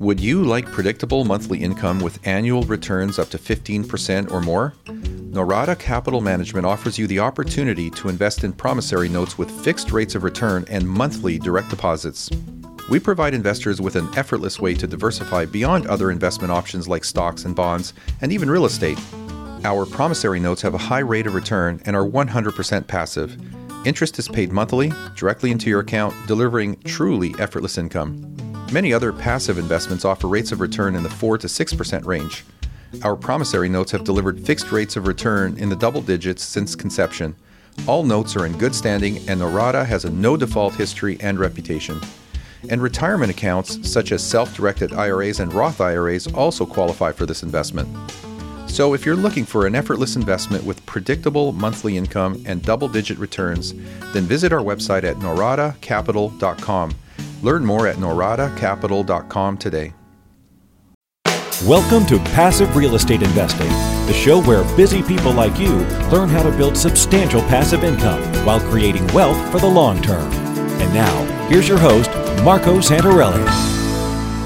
Would you like predictable monthly income with annual returns up to 15% or more? Norada Capital Management offers you the opportunity to invest in promissory notes with fixed rates of return and monthly direct deposits. We provide investors with an effortless way to diversify beyond other investment options like stocks and bonds and even real estate. Our promissory notes have a high rate of return and are 100% passive. Interest is paid monthly, directly into your account, delivering truly effortless income. Many other passive investments offer rates of return in the 4 to 6% range. Our promissory notes have delivered fixed rates of return in the double digits since conception. All notes are in good standing, and Norada has a no default history and reputation. And retirement accounts, such as self directed IRAs and Roth IRAs, also qualify for this investment. So, if you're looking for an effortless investment with predictable monthly income and double digit returns, then visit our website at noradacapital.com Learn more at noradacapital.com today. Welcome to Passive Real Estate Investing, the show where busy people like you learn how to build substantial passive income while creating wealth for the long term. And now, here's your host, Marco Santarelli.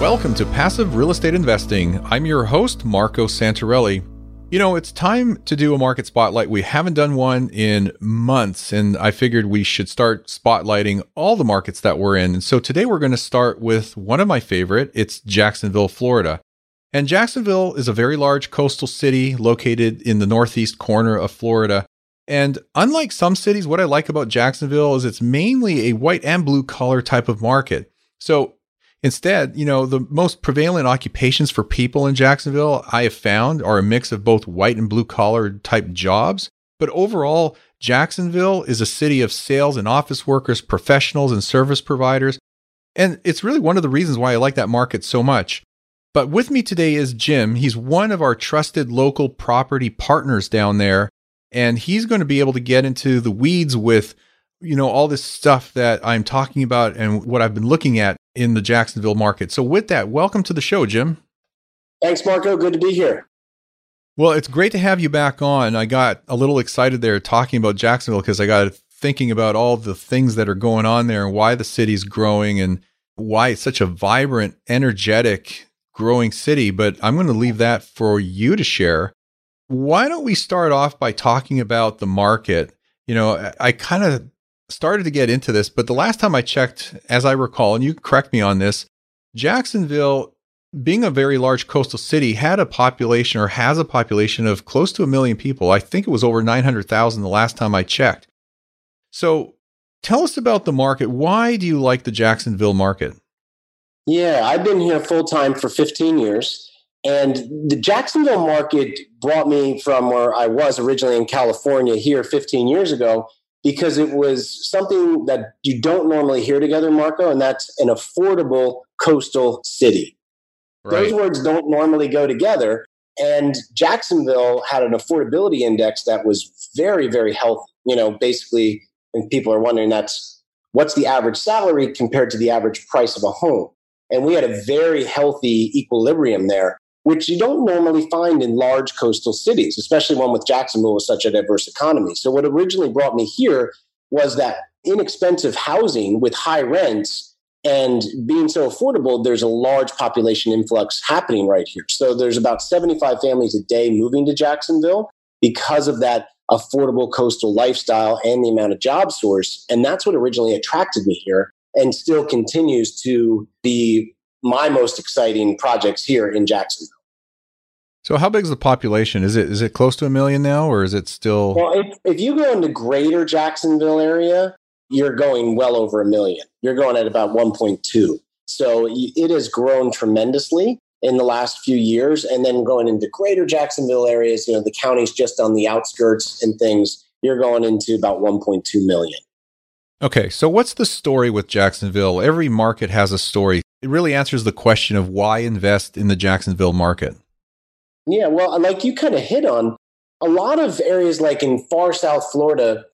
Welcome to Passive Real Estate Investing. I'm your host, Marco Santarelli. You know, it's time to do a market spotlight. We haven't done one in months, and I figured we should start spotlighting all the markets that we're in. And so today we're going to start with one of my favorite. It's Jacksonville, Florida. And Jacksonville is a very large coastal city located in the northeast corner of Florida. And unlike some cities, what I like about Jacksonville is it's mainly a white and blue collar type of market. So Instead, you know, the most prevalent occupations for people in Jacksonville I have found are a mix of both white and blue collar type jobs. But overall, Jacksonville is a city of sales and office workers, professionals, and service providers. And it's really one of the reasons why I like that market so much. But with me today is Jim. He's one of our trusted local property partners down there. And he's going to be able to get into the weeds with you know, all this stuff that I'm talking about and what I've been looking at in the Jacksonville market. So, with that, welcome to the show, Jim. Thanks, Marco. Good to be here. Well, it's great to have you back on. I got a little excited there talking about Jacksonville because I got thinking about all the things that are going on there and why the city's growing and why it's such a vibrant, energetic, growing city. But I'm going to leave that for you to share. Why don't we start off by talking about the market? You know, I kind of started to get into this, but the last time I checked, as I recall, and you correct me on this, Jacksonville, being a very large coastal city, had a population or has a population of close to a million people. I think it was over 900,000 the last time I checked. So tell us about the market. Why do you like the Jacksonville market? Yeah, I've been here full time for 15 years. And the Jacksonville market brought me from where I was originally in California here 15 years ago because it was something that you don't normally hear together, Marco, and that's an affordable coastal city. Right. Those words don't normally go together. And Jacksonville had an affordability index that was very, very healthy. You know, basically, and people are wondering that's what's the average salary compared to the average price of a home. And we had a very healthy equilibrium there which you don't normally find in large coastal cities, especially one with Jacksonville with such a diverse economy. So, what originally brought me here was that inexpensive housing with high rents and being so affordable, there's a large population influx happening right here. So, there's about 75 families a day moving to Jacksonville because of that affordable coastal lifestyle and the amount of job source. And that's what originally attracted me here and still continues to be my most exciting projects here in Jacksonville. So how big is the population? Is it is it close to a million now, or is it still? Well, if, if you go into Greater Jacksonville area, you're going well over a million. You're going at about 1.2. So it has grown tremendously in the last few years, and then going into Greater Jacksonville areas, you know, the counties just on the outskirts and things, you're going into about 1.2 million. Okay, so what's the story with Jacksonville? Every market has a story. It really answers the question of why invest in the Jacksonville market. Yeah, well, like you kind of hit on, a lot of areas like in far South Florida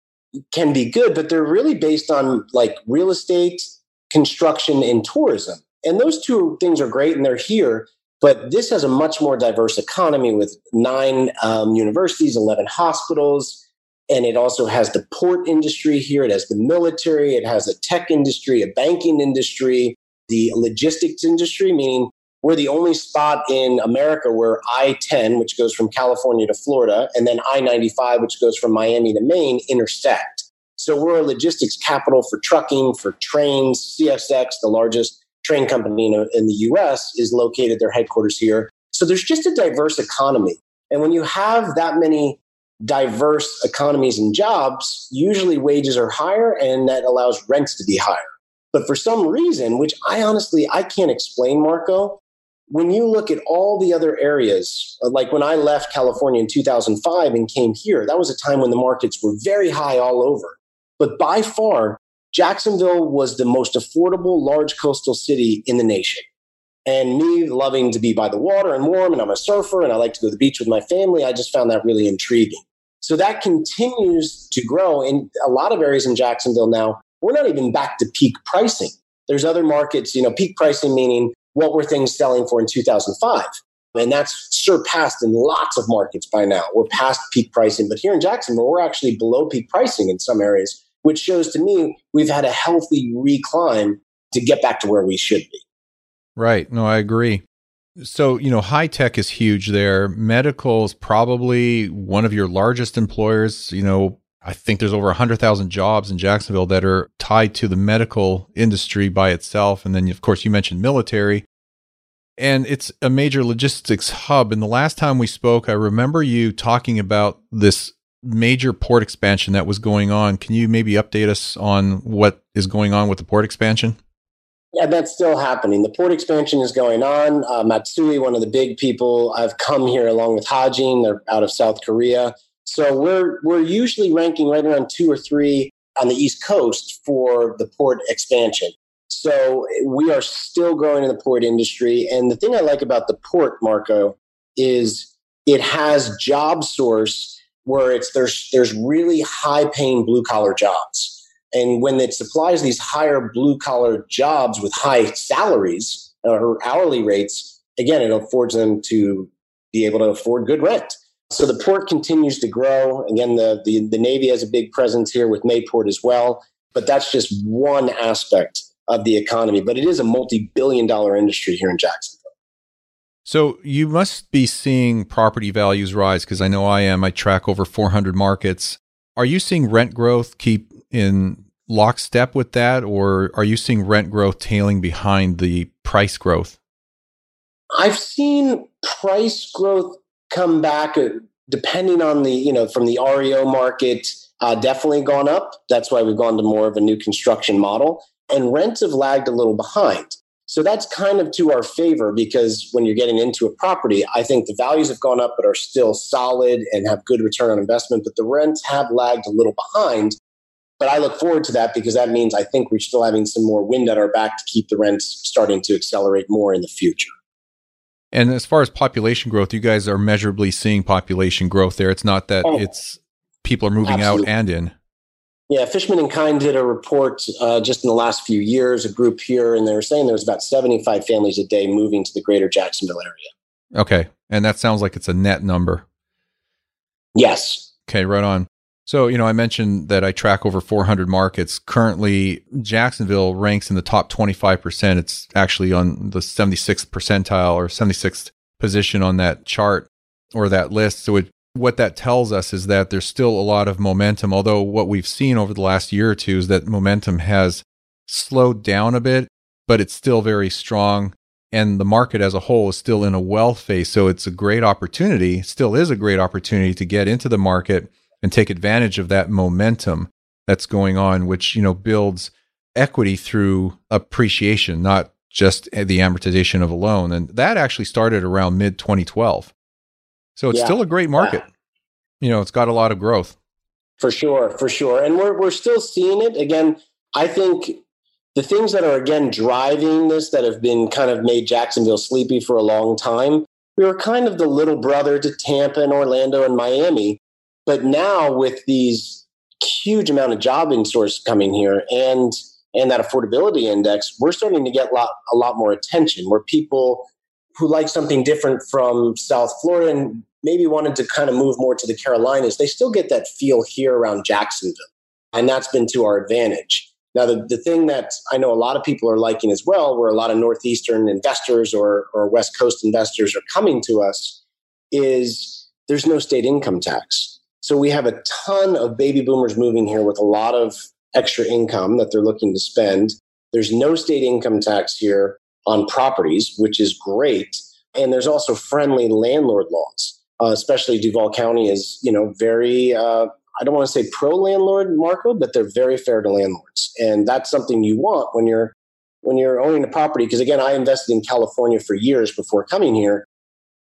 can be good, but they're really based on like real estate, construction, and tourism. And those two things are great and they're here. But this has a much more diverse economy with nine um, universities, 11 hospitals. And it also has the port industry here. It has the military. It has a tech industry, a banking industry, the logistics industry, meaning we're the only spot in America where I 10, which goes from California to Florida, and then I 95, which goes from Miami to Maine, intersect. So we're a logistics capital for trucking, for trains. CSX, the largest train company in, in the US, is located their headquarters here. So there's just a diverse economy. And when you have that many diverse economies and jobs, usually wages are higher and that allows rents to be higher. But for some reason, which I honestly I can't explain, Marco, when you look at all the other areas, uh, like when I left California in 2005 and came here, that was a time when the markets were very high all over. But by far, Jacksonville was the most affordable large coastal city in the nation. And me loving to be by the water and warm, and I'm a surfer and I like to go to the beach with my family, I just found that really intriguing. So that continues to grow in a lot of areas in Jacksonville now. We're not even back to peak pricing. There's other markets, you know, peak pricing meaning what were things selling for in 2005? And that's surpassed in lots of markets by now. We're past peak pricing, but here in Jacksonville, we're actually below peak pricing in some areas, which shows to me we've had a healthy reclimb to get back to where we should be. Right. No, I agree. So, you know, high tech is huge there. Medical is probably one of your largest employers. You know, I think there's over 100,000 jobs in Jacksonville that are tied to the medical industry by itself. And then, of course, you mentioned military. And it's a major logistics hub. And the last time we spoke, I remember you talking about this major port expansion that was going on. Can you maybe update us on what is going on with the port expansion? Yeah, that's still happening. The port expansion is going on. Uh, Matsui, one of the big people, I've come here along with Hanjin. They're out of South Korea. So we're we're usually ranking right around two or three on the East Coast for the port expansion. So we are still growing in the port industry. And the thing I like about the port, Marco, is it has job source where it's there's there's really high paying blue collar jobs. And when it supplies these higher blue collar jobs with high salaries or hourly rates, again, it affords them to be able to afford good rent. So the port continues to grow. Again, the, the, the Navy has a big presence here with Mayport as well. But that's just one aspect of the economy. But it is a multi billion dollar industry here in Jacksonville. So you must be seeing property values rise because I know I am. I track over 400 markets. Are you seeing rent growth keep in lockstep with that, or are you seeing rent growth tailing behind the price growth? I've seen price growth come back uh, depending on the, you know, from the REO market, uh, definitely gone up. That's why we've gone to more of a new construction model. And rents have lagged a little behind. So that's kind of to our favor because when you're getting into a property, I think the values have gone up but are still solid and have good return on investment, but the rents have lagged a little behind. But I look forward to that because that means I think we're still having some more wind at our back to keep the rents starting to accelerate more in the future. And as far as population growth, you guys are measurably seeing population growth there. It's not that oh, it's people are moving absolutely. out and in. Yeah, Fishman and Kind did a report uh, just in the last few years, a group here, and they were saying there was about 75 families a day moving to the greater Jacksonville area. Okay. And that sounds like it's a net number. Yes. Okay, right on. So, you know, I mentioned that I track over 400 markets. Currently, Jacksonville ranks in the top 25%. It's actually on the 76th percentile or 76th position on that chart or that list. So, it, what that tells us is that there's still a lot of momentum. Although, what we've seen over the last year or two is that momentum has slowed down a bit, but it's still very strong. And the market as a whole is still in a wealth phase. So, it's a great opportunity, still is a great opportunity to get into the market and take advantage of that momentum that's going on, which, you know, builds equity through appreciation, not just the amortization of a loan. And that actually started around mid 2012. So it's yeah. still a great market. You know, it's got a lot of growth. For sure, for sure. And we're, we're still seeing it. Again, I think the things that are, again, driving this that have been kind of made Jacksonville sleepy for a long time, we were kind of the little brother to Tampa and Orlando and Miami. But now with these huge amount of job in source coming here and and that affordability index, we're starting to get a lot, a lot more attention where people who like something different from South Florida and maybe wanted to kind of move more to the Carolinas, they still get that feel here around Jacksonville. And that's been to our advantage. Now, the, the thing that I know a lot of people are liking as well, where a lot of Northeastern investors or, or West Coast investors are coming to us, is there's no state income tax. So we have a ton of baby boomers moving here with a lot of extra income that they're looking to spend. There's no state income tax here on properties, which is great. And there's also friendly landlord laws, uh, especially Duval County is, you know, very, uh, I don't want to say pro landlord, Marco, but they're very fair to landlords. And that's something you want when you're when you're owning a property. Because again, I invested in California for years before coming here.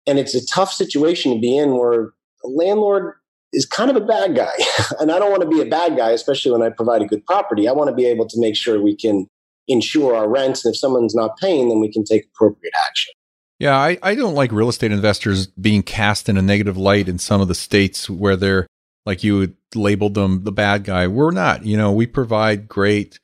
And it's a tough situation to be in where a landlord is kind of a bad guy. and I don't want to be a bad guy, especially when I provide a good property. I want to be able to make sure we can insure our rents. And if someone's not paying, then we can take appropriate action. Yeah, I, I don't like real estate investors being cast in a negative light in some of the states where they're, like you labeled them, the bad guy. We're not. You know, we provide great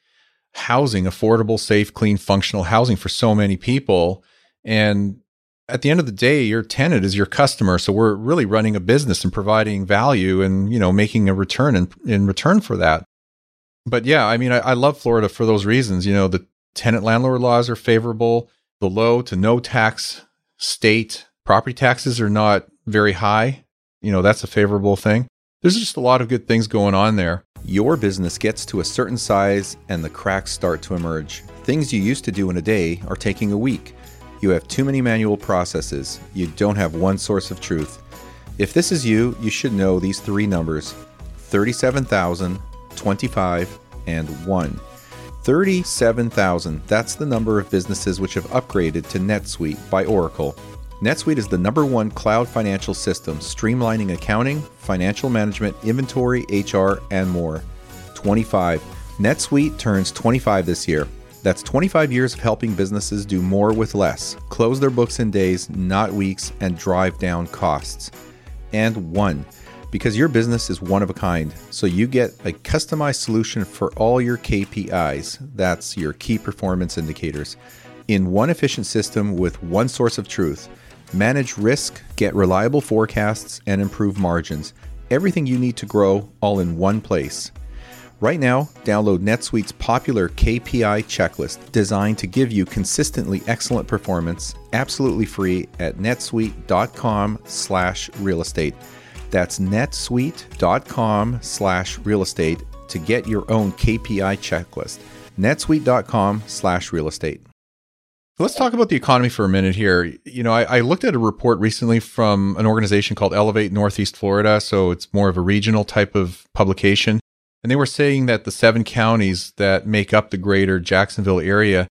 housing, affordable, safe, clean, functional housing for so many people. And at the end of the day, your tenant is your customer. So we're really running a business and providing value and, you know, making a return in, in return for that. But yeah, I mean, I, I love Florida for those reasons. You know, the tenant landlord laws are favorable, the low to no tax state property taxes are not very high. You know, that's a favorable thing. There's just a lot of good things going on there. Your business gets to a certain size and the cracks start to emerge. Things you used to do in a day are taking a week. You have too many manual processes. You don't have one source of truth. If this is you, you should know these three numbers 37,000, 25, and 1. 37,000, that's the number of businesses which have upgraded to NetSuite by Oracle. NetSuite is the number one cloud financial system, streamlining accounting, financial management, inventory, HR, and more. 25. NetSuite turns 25 this year. That's 25 years of helping businesses do more with less, close their books in days, not weeks, and drive down costs. And one, because your business is one of a kind, so you get a customized solution for all your KPIs. That's your key performance indicators. In one efficient system with one source of truth. Manage risk, get reliable forecasts, and improve margins. Everything you need to grow all in one place. Right now, download NetSuite's popular KPI checklist designed to give you consistently excellent performance absolutely free at netsuite.com slash real estate. That's netsuite.com slash real estate to get your own KPI checklist. netsuite.com slash real estate. Let's talk about the economy for a minute here. You know, I, I, looked at a report recently from an organization called Elevate Northeast Florida. So it's more of a regional type of publication. And they were saying that the seven counties that make up the greater Jacksonville area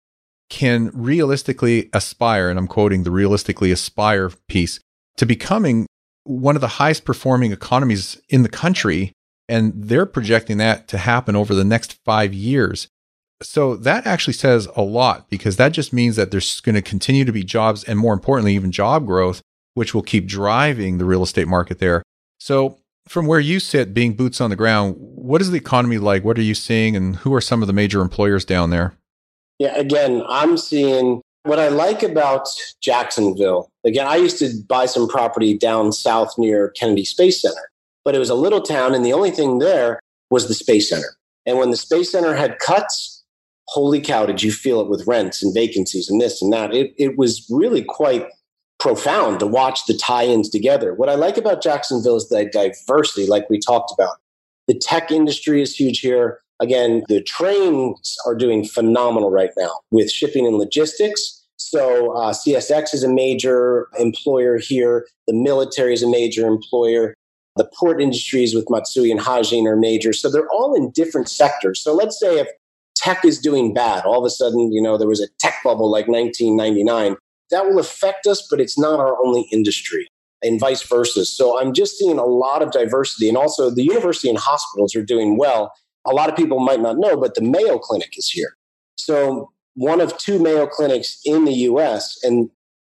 can realistically aspire, and I'm quoting the realistically aspire piece, to becoming one of the highest performing economies in the country. And they're projecting that to happen over the next five years. So that actually says a lot because that just means that there's going to continue to be jobs and more importantly, even job growth, which will keep driving the real estate market there. So from where you sit, being boots on the ground, what is the economy like? What are you seeing, and who are some of the major employers down there? Yeah, again, I'm seeing what I like about Jacksonville. Again, I used to buy some property down south near Kennedy Space Center, but it was a little town, and the only thing there was the Space Center. And when the Space Center had cuts, holy cow, did you feel it with rents and vacancies and this and that? It, it was really quite profound to watch the tie-ins together. What I like about Jacksonville is the diversity, like we talked about. The tech industry is huge here. Again, the trains are doing phenomenal right now with shipping and logistics. So uh, CSX is a major employer here. The military is a major employer. The port industries with Matsui and Hanjin are major. So they're all in different sectors. So let's say if tech is doing bad, all of a sudden, you know, there was a tech bubble like 1999 that will affect us, but it's not our only industry and vice versa. So I'm just seeing a lot of diversity. And also, the university and hospitals are doing well. A lot of people might not know, but the Mayo Clinic is here. So, one of two Mayo clinics in the US, and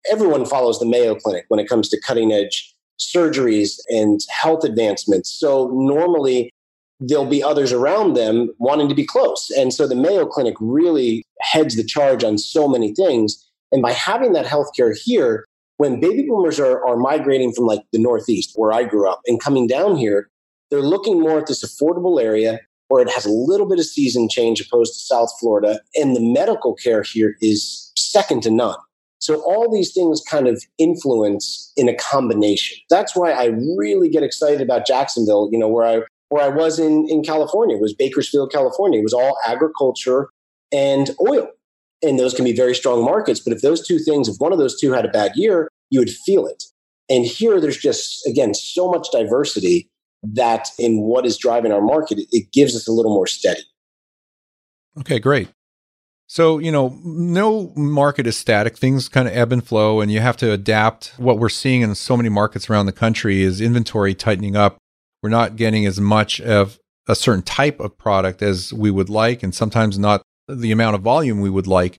everyone follows the Mayo Clinic when it comes to cutting edge surgeries and health advancements. So, normally, there'll be others around them wanting to be close. And so, the Mayo Clinic really heads the charge on so many things. And by having that healthcare here, when baby boomers are, are migrating from like the Northeast, where I grew up, and coming down here, they're looking more at this affordable area. where it has a little bit of season change opposed to South Florida. And the medical care here is second to none. So all these things kind of influence in a combination. That's why I really get excited about Jacksonville, you know, where I where I was in, in California, it was Bakersfield, California. It was all agriculture and oil. And those can be very strong markets. But if those two things, if one of those two had a bad year, you would feel it. And here there's just, again, so much diversity that in what is driving our market, it gives us a little more steady. Okay, great. So, you know, no market is static. Things kind of ebb and flow, and you have to adapt. What we're seeing in so many markets around the country is inventory tightening up. We're not getting as much of a certain type of product as we would like, and sometimes not the amount of volume we would like.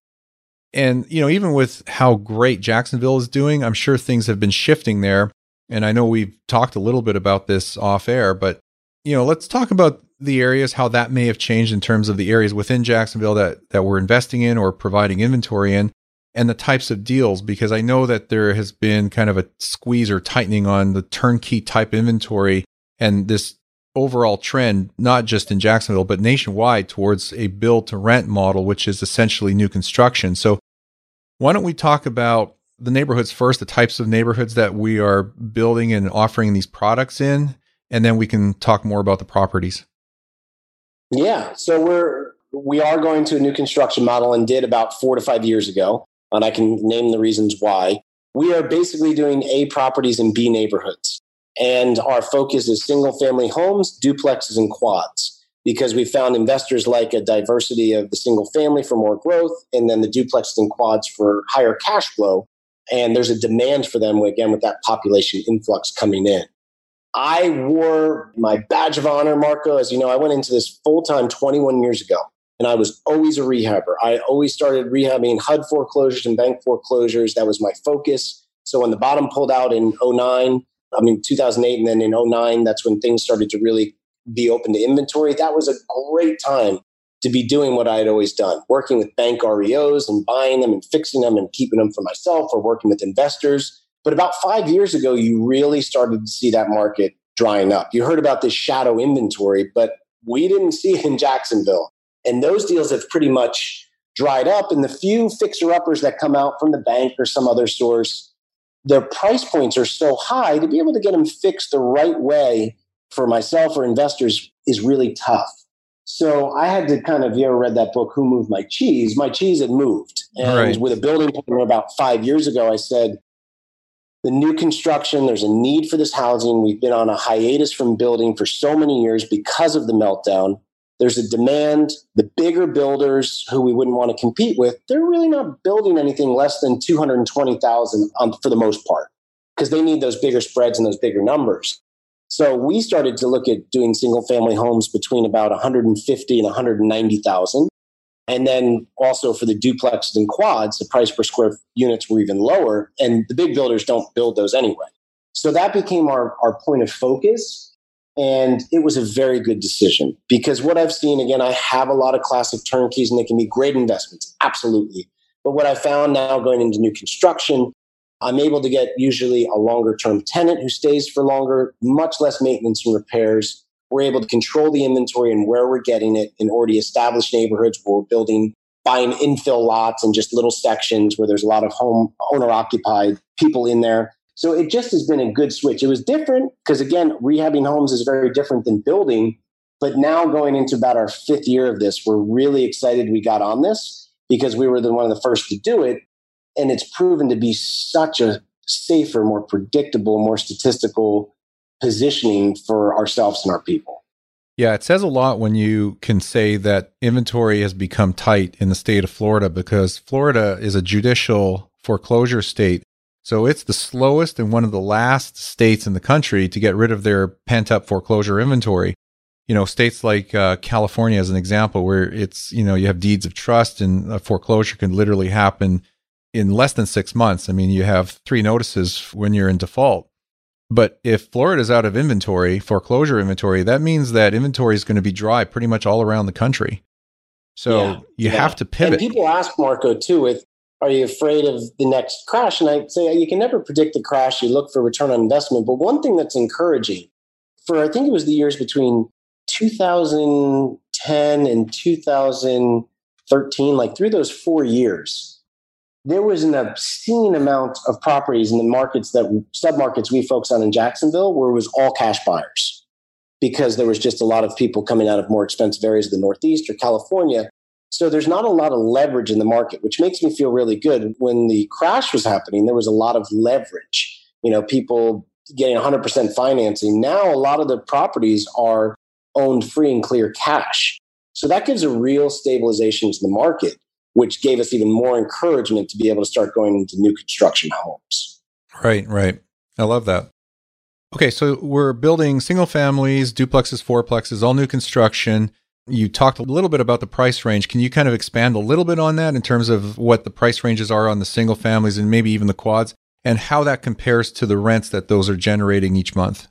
And, you know, even with how great Jacksonville is doing, I'm sure things have been shifting there. And I know we've talked a little bit about this off air, but, you know, let's talk about the areas, how that may have changed in terms of the areas within Jacksonville that, that we're investing in or providing inventory in, and the types of deals, because I know that there has been kind of a squeeze or tightening on the turnkey type inventory and this overall trend, not just in Jacksonville, but nationwide towards a build to rent model, which is essentially new construction. So, why don't we talk about the neighborhoods first, the types of neighborhoods that we are building and offering these products in, and then we can talk more about the properties. Yeah. So we're we are going to a new construction model and did about four to five years ago. And I can name the reasons why. We are basically doing A properties in B neighborhoods. And our focus is single family homes, duplexes, and quads because we found investors like a diversity of the single family for more growth and then the duplexes and quads for higher cash flow. And there's a demand for them again with that population influx coming in. I wore my badge of honor, Marco. As you know, I went into this full time 21 years ago, and I was always a rehabber. I always started rehabbing HUD foreclosures and bank foreclosures. That was my focus. So when the bottom pulled out in 09, I mean 2008, and then in 09, that's when things started to really be open to inventory. That was a great time to be doing what I had always done, working with bank REOs and buying them and fixing them and keeping them for myself, or working with investors but about five years ago, you really started to see that market drying up. You heard about this shadow inventory, but we didn't see it in Jacksonville. And those deals have pretty much dried up. And the few fixer uppers that come out from the bank or some other source, their price points are so high to be able to get them fixed the right way for myself or investors is really tough. So I had to kind of, you ever read that book, Who Moved My Cheese? My cheese had moved. And right. with a building partner about five years ago, I said, the new construction, there's a need for this housing. We've been on a hiatus from building for so many years because of the meltdown. There's a demand. The bigger builders who we wouldn't want to compete with, they're really not building anything less than 220,000 um, for the most part because they need those bigger spreads and those bigger numbers. So we started to look at doing single family homes between about 150 and 190,000. And then also for the duplexes and quads, the price per square units were even lower. And the big builders don't build those anyway. So that became our, our point of focus. And it was a very good decision because what I've seen, again, I have a lot of classic turnkeys and they can be great investments, absolutely. But what I found now going into new construction, I'm able to get usually a longer term tenant who stays for longer, much less maintenance and repairs we're able to control the inventory and where we're getting it in already established neighborhoods where we're building buying infill lots and just little sections where there's a lot of home owner occupied people in there so it just has been a good switch it was different because again rehabbing homes is very different than building but now going into about our fifth year of this we're really excited we got on this because we were the one of the first to do it and it's proven to be such a safer more predictable more statistical positioning for ourselves and our people. Yeah, it says a lot when you can say that inventory has become tight in the state of Florida because Florida is a judicial foreclosure state. So it's the slowest and one of the last states in the country to get rid of their pent up foreclosure inventory. You know, states like uh, California, as an example, where it's, you know, you have deeds of trust and a foreclosure can literally happen in less than six months. I mean, you have three notices when you're in default. But if Florida is out of inventory, foreclosure inventory, that means that inventory is going to be dry pretty much all around the country. So yeah, you yeah. have to pivot. And people ask Marco too with are you afraid of the next crash? And I say you can never predict the crash. You look for return on investment. But one thing that's encouraging for I think it was the years between 2010 and 2013, like through those four years, there was an obscene amount of properties in the markets that submarkets we focus on in Jacksonville where it was all cash buyers because there was just a lot of people coming out of more expensive areas of the Northeast or California. So there's not a lot of leverage in the market, which makes me feel really good. When the crash was happening, there was a lot of leverage. You know, people getting 100% financing. Now, a lot of the properties are owned free and clear cash. So that gives a real stabilization to the market which gave us even more encouragement to be able to start going into new construction homes. Right, right. I love that. Okay, so we're building single families, duplexes, fourplexes, all new construction. You talked a little bit about the price range. Can you kind of expand a little bit on that in terms of what the price ranges are on the single families and maybe even the quads and how that compares to the rents that those are generating each month?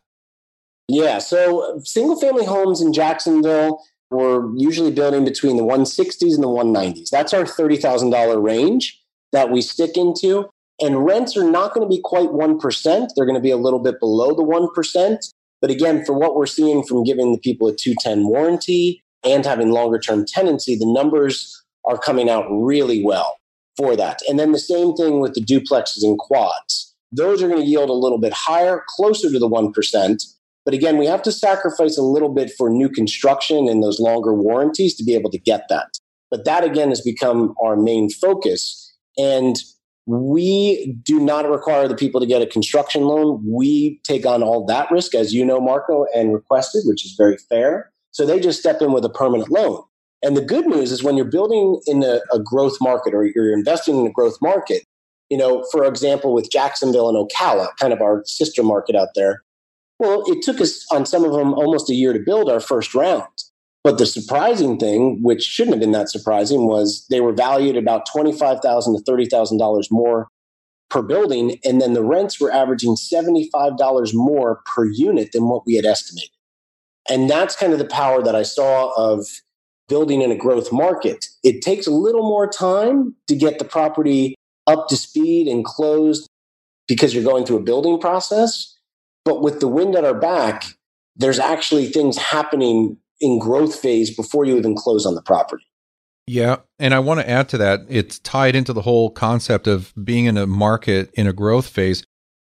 Yeah, so single family homes in Jacksonville, we're usually building between the 160s and the 190s. That's our $30,000 range that we stick into. And rents are not going to be quite 1%. They're going to be a little bit below the 1%. But again, for what we're seeing from giving the people a 210 warranty and having longer term tenancy, the numbers are coming out really well for that. And then the same thing with the duplexes and quads. Those are going to yield a little bit higher, closer to the 1%. But again, we have to sacrifice a little bit for new construction and those longer warranties to be able to get that. But that again has become our main focus. And we do not require the people to get a construction loan. We take on all that risk, as you know, Marco, and requested, which is very fair. So they just step in with a permanent loan. And the good news is when you're building in a, a growth market or you're investing in a growth market, you know, for example, with Jacksonville and Ocala, kind of our sister market out there, well, it took us on some of them almost a year to build our first round. But the surprising thing, which shouldn't have been that surprising, was they were valued about $25,000 to $30,000 more per building. And then the rents were averaging $75 more per unit than what we had estimated. And that's kind of the power that I saw of building in a growth market. It takes a little more time to get the property up to speed and closed because you're going through a building process. But with the wind at our back, there's actually things happening in growth phase before you even close on the property. Yeah. And I want to add to that, it's tied into the whole concept of being in a market in a growth phase.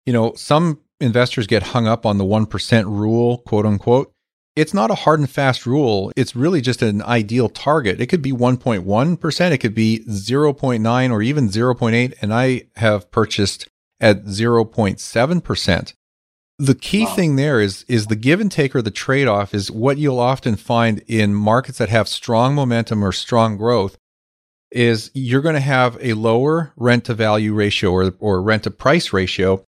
You know, some investors get hung up on the 1% rule, quote unquote. It's not a hard and fast rule. It's really just an ideal target. It could be 1.1%, it could be 0.9 or even 0.8. And I have purchased at 0.7%. The key wow. thing there is is the give and take or the trade off is what you'll often find in markets that have strong momentum or strong growth is you're going to have a lower rent to value ratio or, or rent to price ratio,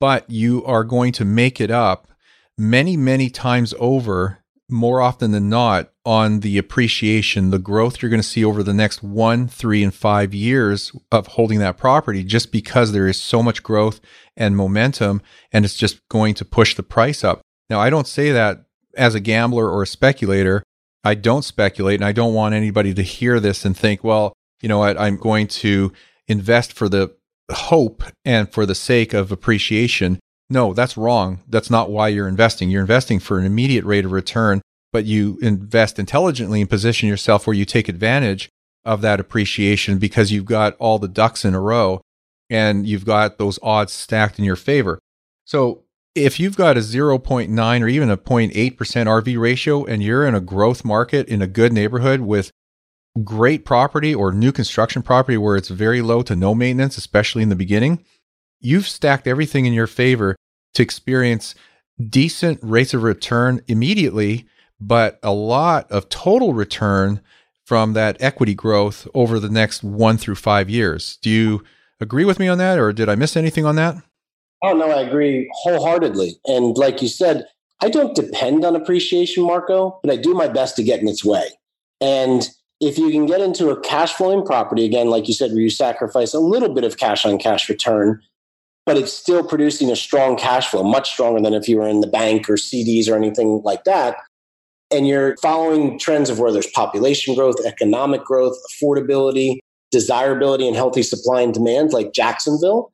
but you are going to make it up many, many times over more often than not on the appreciation, the growth you're going to see over the next one, three, and five years of holding that property, just because there is so much growth and momentum, and it's just going to push the price up. Now, I don't say that as a gambler or a speculator. I don't speculate, and I don't want anybody to hear this and think, well, you know what, I'm going to invest for the hope and for the sake of appreciation. No, that's wrong. That's not why you're investing. You're investing for an immediate rate of return, but you invest intelligently and position yourself where you take advantage of that appreciation because you've got all the ducks in a row and you've got those odds stacked in your favor. So if you've got a 0.9 or even a 0.8% RV ratio and you're in a growth market in a good neighborhood with great property or new construction property where it's very low to no maintenance, especially in the beginning, you've stacked everything in your favor to experience decent rates of return immediately, but a lot of total return from that equity growth over the next one through five years. Do you agree with me on that, or did I miss anything on that? Oh, no, I agree wholeheartedly. And like you said, I don't depend on appreciation, Marco, but I do my best to get in its way. And if you can get into a cash flowing property, again, like you said, where you sacrifice a little bit of cash on cash return but it's still producing a strong cash flow, much stronger than if you were in the bank or CDs or anything like that. And you're following trends of where there's population growth, economic growth, affordability, desirability, and healthy supply and demand, like Jacksonville.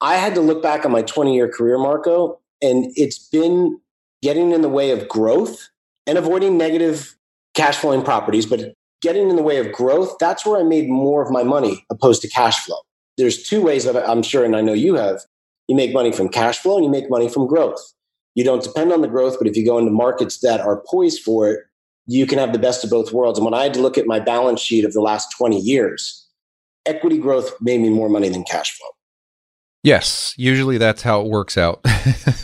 I had to look back on my 20 year career, Marco, and it's been getting in the way of growth and avoiding negative cash flowing properties, but getting in the way of growth, that's where I made more of my money opposed to cash flow. There's two ways that I'm sure, and I know you have. You make money from cash flow and you make money from growth. You don't depend on the growth, but if you go into markets that are poised for it, you can have the best of both worlds. And when I had to look at my balance sheet of the last 20 years, equity growth made me more money than cash flow. Yes, usually that's how it works out.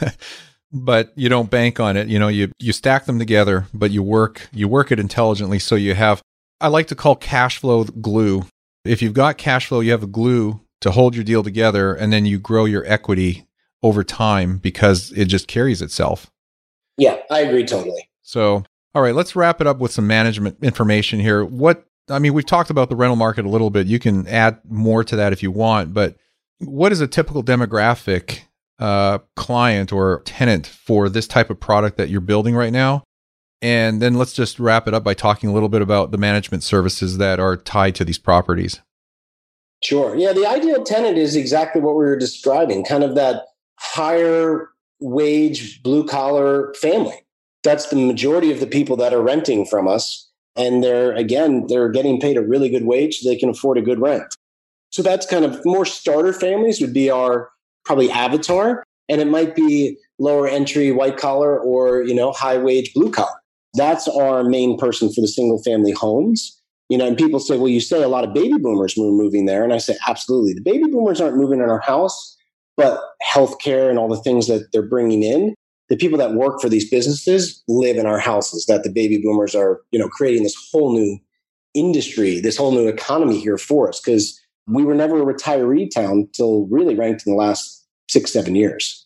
but you don't bank on it. You know, you you stack them together, but you work you work it intelligently so you have I like to call cash flow glue. If you've got cash flow, you have a glue to hold your deal together and then you grow your equity over time because it just carries itself. Yeah, I agree totally. So, all right, let's wrap it up with some management information here. What I mean, we've talked about the rental market a little bit. You can add more to that if you want, but what is a typical demographic uh, client or tenant for this type of product that you're building right now? And then let's just wrap it up by talking a little bit about the management services that are tied to these properties. Sure. Yeah, the ideal tenant is exactly what we were describing kind of that higher wage, blue collar family. That's the majority of the people that are renting from us. And they're, again, they're getting paid a really good wage so they can afford a good rent. So that's kind of more starter families would be our probably avatar. And it might be lower entry white collar or, you know, high wage blue collar. That's our main person for the single family homes. You know, and people say, well, you say a lot of baby boomers were moving there. And I say, absolutely. The baby boomers aren't moving in our house, but healthcare and all the things that they're bringing in, the people that work for these businesses live in our houses that the baby boomers are, you know, creating this whole new industry, this whole new economy here for us. Because we were never a retiree town till really ranked in the last six, seven years.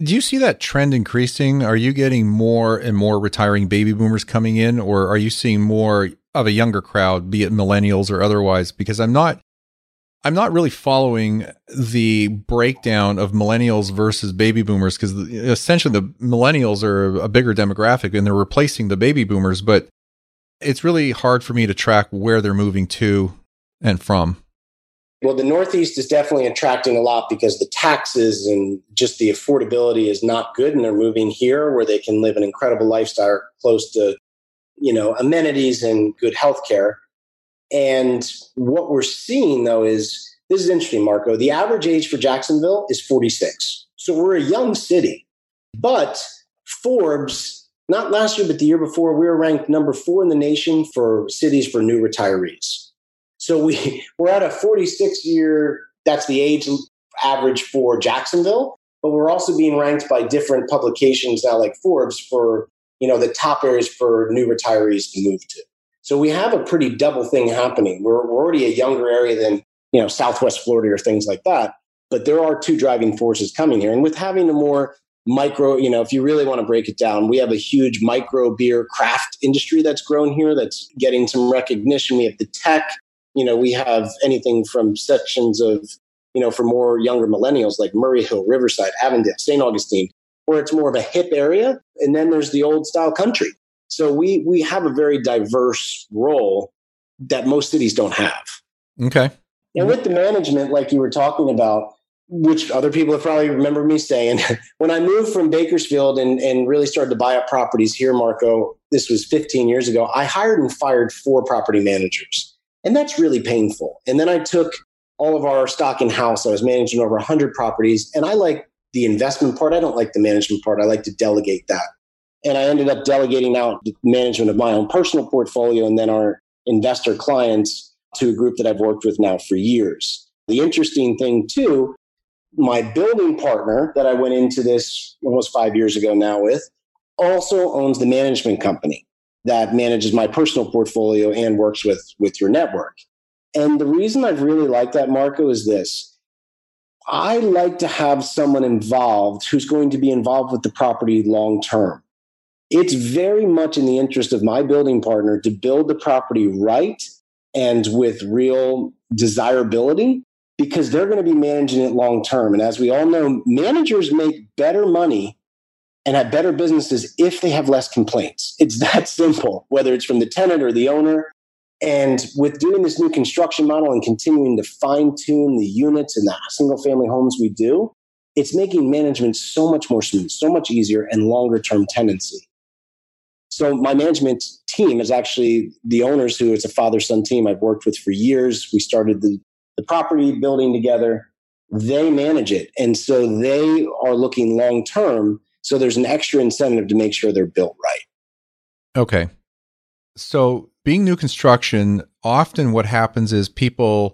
Do you see that trend increasing? Are you getting more and more retiring baby boomers coming in, or are you seeing more of a younger crowd, be it millennials or otherwise? Because I'm not I'm not really following the breakdown of millennials versus baby boomers because essentially the millennials are a bigger demographic and they're replacing the baby boomers, but it's really hard for me to track where they're moving to and from. Well, the Northeast is definitely attracting a lot because the taxes and just the affordability is not good. And they're moving here where they can live an incredible lifestyle close to, you know, amenities and good health care. And what we're seeing though is this is interesting, Marco. The average age for Jacksonville is 46. So we're a young city. But Forbes, not last year, but the year before, we were ranked number four in the nation for cities for new retirees. So we, we're at a 46 year, that's the age average for Jacksonville, but we're also being ranked by different publications now, like Forbes, for you know the top areas for new retirees to move to. So we have a pretty double thing happening. We're, we're already a younger area than you know Southwest Florida or things like that, but there are two driving forces coming here. And with having a more micro, you know, if you really want to break it down, we have a huge micro beer craft industry that's grown here that's getting some recognition. We have the tech, you know, we have anything from sections of, you know, for more younger millennials like Murray Hill, Riverside, Avondale, St. Augustine, where it's more of a hip area. And then there's the old style country. So we we have a very diverse role that most cities don't have. Okay. And with the management, like you were talking about, which other people have probably remembered me saying, when I moved from Bakersfield and, and really started to buy up properties here, Marco, this was 15 years ago, I hired and fired four property managers. And that's really painful. And then I took all of our stock in house. I was managing over 100 properties. And I like the investment part. I don't like the management part. I like to delegate that. And I ended up delegating out the management of my own personal portfolio and then our investor clients to a group that I've worked with now for years. The interesting thing, too, my building partner that I went into this almost five years ago now with also owns the management company that manages my personal portfolio and works with with your network. And the reason I've really liked that, Marco, is this. I like to have someone involved who's going to be involved with the property long term. It's very much in the interest of my building partner to build the property right and with real desirability because they're going to be managing it long term. And as we all know, managers make better money and have better businesses if they have less complaints. It's that simple, whether it's from the tenant or the owner. And with doing this new construction model and continuing to fine tune the units and the single family homes we do, it's making management so much more smooth, so much easier, and longer term tenancy. So my management team is actually the owners who it's a father son team I've worked with for years. We started the, the property building together. They manage it. And so they are looking long term. So there's an extra incentive to make sure they're built right. Okay. So being new construction, often what happens is people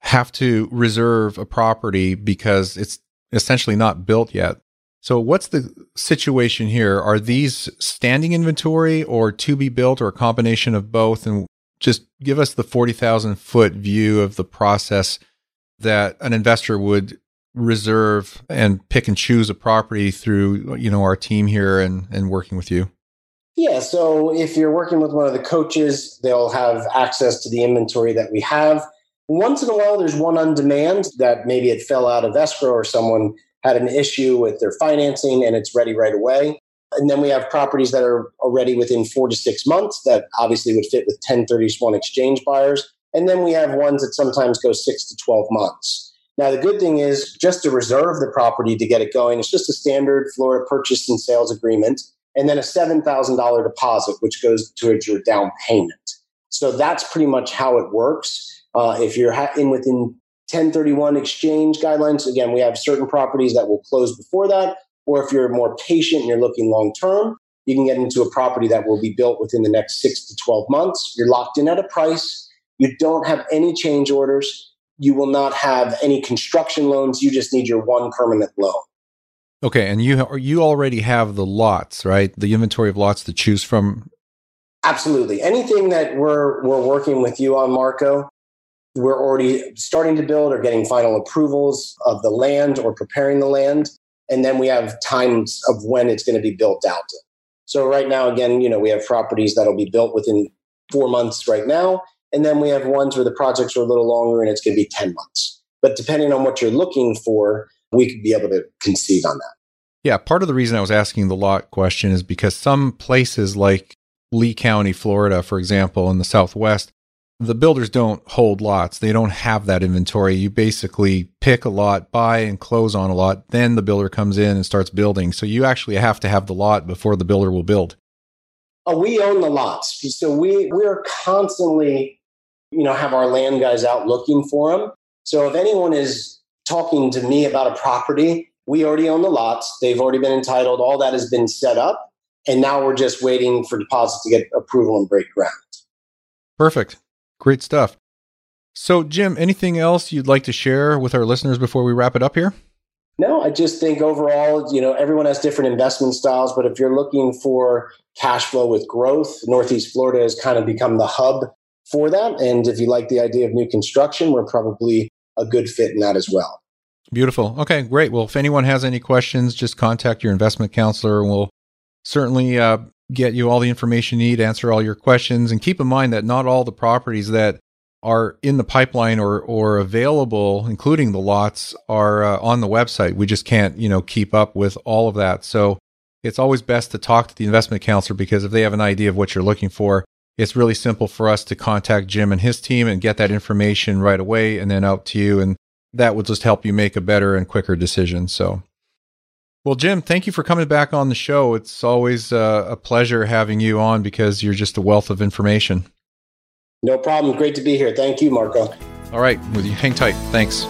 have to reserve a property because it's essentially not built yet. So, what's the situation here? Are these standing inventory or to be built or a combination of both? And just give us the 40,000 foot view of the process that an investor would reserve and pick and choose a property through, you know, our team here and, and working with you. Yeah. So, if you're working with one of the coaches, they'll have access to the inventory that we have. Once in a while, there's one on demand that maybe it fell out of escrow or someone had an issue with their financing and it's ready right away. And then we have properties that are already within four to six months that obviously would fit with 1031 exchange buyers. And then we have ones that sometimes go six to 12 months. Now, the good thing is just to reserve the property to get it going, it's just a standard Florida purchase and sales agreement, and then a $7,000 deposit, which goes towards your down payment. So that's pretty much how it works. Uh, if you're in within 1031 exchange guidelines, again, we have certain properties that will close before that. Or if you're more patient and you're looking long term, you can get into a property that will be built within the next six to 12 months. You're locked in at a price. You don't have any change orders. You will not have any construction loans. You just need your one permanent loan. Okay, and you you already have the lots, right? The inventory of lots to choose from. Absolutely. Anything that we're we're working with you on, Marco, we're already starting to build or getting final approvals of the land or preparing the land. And then we have times of when it's going to be built out. So right now, again, you know, we have properties that'll be built within four months right now. And then we have ones where the projects are a little longer and it's going to be 10 months. But depending on what you're looking for, we could be able to conceive on that. Yeah, part of the reason I was asking the lot question is because some places like Lee County, Florida, for example, in the Southwest, the builders don't hold lots. They don't have that inventory. You basically pick a lot, buy and close on a lot, then the builder comes in and starts building. So you actually have to have the lot before the builder will build. Oh, we own the lots. So we we're constantly, you know, have our land guys out looking for them. So if anyone is talking to me about a property, we already own the lots. They've already been entitled. All that has been set up. And now we're just waiting for deposits to get approval and break ground. Perfect. Great stuff. So, Jim, anything else you'd like to share with our listeners before we wrap it up here? No, I just think overall, you know, everyone has different investment styles, but if you're looking for cash flow with growth, Northeast Florida has kind of become the hub for that. And if you like the idea of new construction, we're probably a good fit in that as well. Beautiful. Okay, great. Well, if anyone has any questions, just contact your investment counselor and we'll certainly uh, get you all the information you need, answer all your questions, and keep in mind that not all the properties that are in the pipeline or or available, including the lots, are uh, on the website. We just can't, you know, keep up with all of that. So it's always best to talk to the investment counselor because if they have an idea of what you're looking for, it's really simple for us to contact Jim and his team and get that information right away and then out to you. And that will just help you make a better and quicker decision. So well, Jim, thank you for coming back on the show. It's always uh, a pleasure having you on because you're just a wealth of information. No problem. Great to be here. Thank you, Marco. All right. With you, hang tight. Thanks.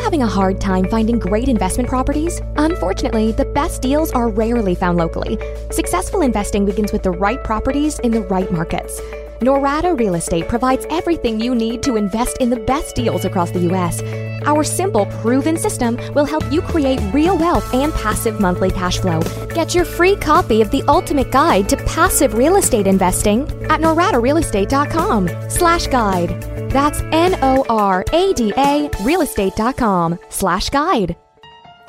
Having a hard time finding great investment properties? Unfortunately, the best deals are rarely found locally. Successful investing begins with the right properties in the right markets. Norada Real Estate provides everything you need to invest in the best deals across the U.S. Our simple, proven system will help you create real wealth and passive monthly cash flow. Get your free copy of the ultimate guide to passive real estate investing at noradarealestate.com slash guide. That's N-O-R-A-D-A realestate.com slash guide.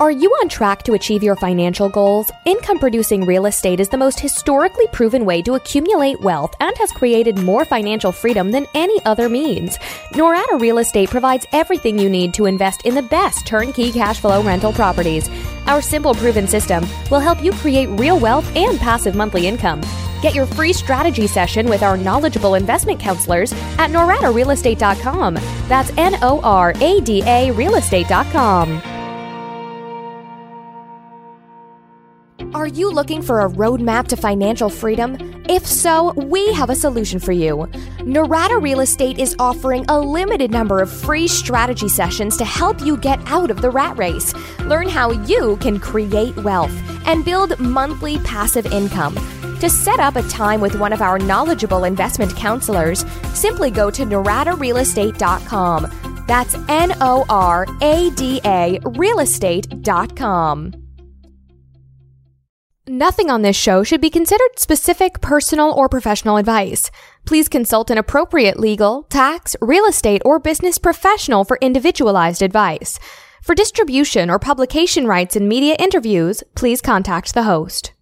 Are you on track to achieve your financial goals? Income producing real estate is the most historically proven way to accumulate wealth and has created more financial freedom than any other means. Norada Real Estate provides everything you need to invest in the best turnkey cash flow rental properties. Our simple proven system will help you create real wealth and passive monthly income. Get your free strategy session with our knowledgeable investment counselors at noradarealestate.com. That's N O R A D A realestate.com. Are you looking for a roadmap to financial freedom? If so, we have a solution for you. Norada Real Estate is offering a limited number of free strategy sessions to help you get out of the rat race. Learn how you can create wealth and build monthly passive income. To set up a time with one of our knowledgeable investment counselors, simply go to noradarealestate.com. That's N O R A D A realestate.com. Nothing on this show should be considered specific personal or professional advice. Please consult an appropriate legal, tax, real estate, or business professional for individualized advice. For distribution or publication rights in media interviews, please contact the host.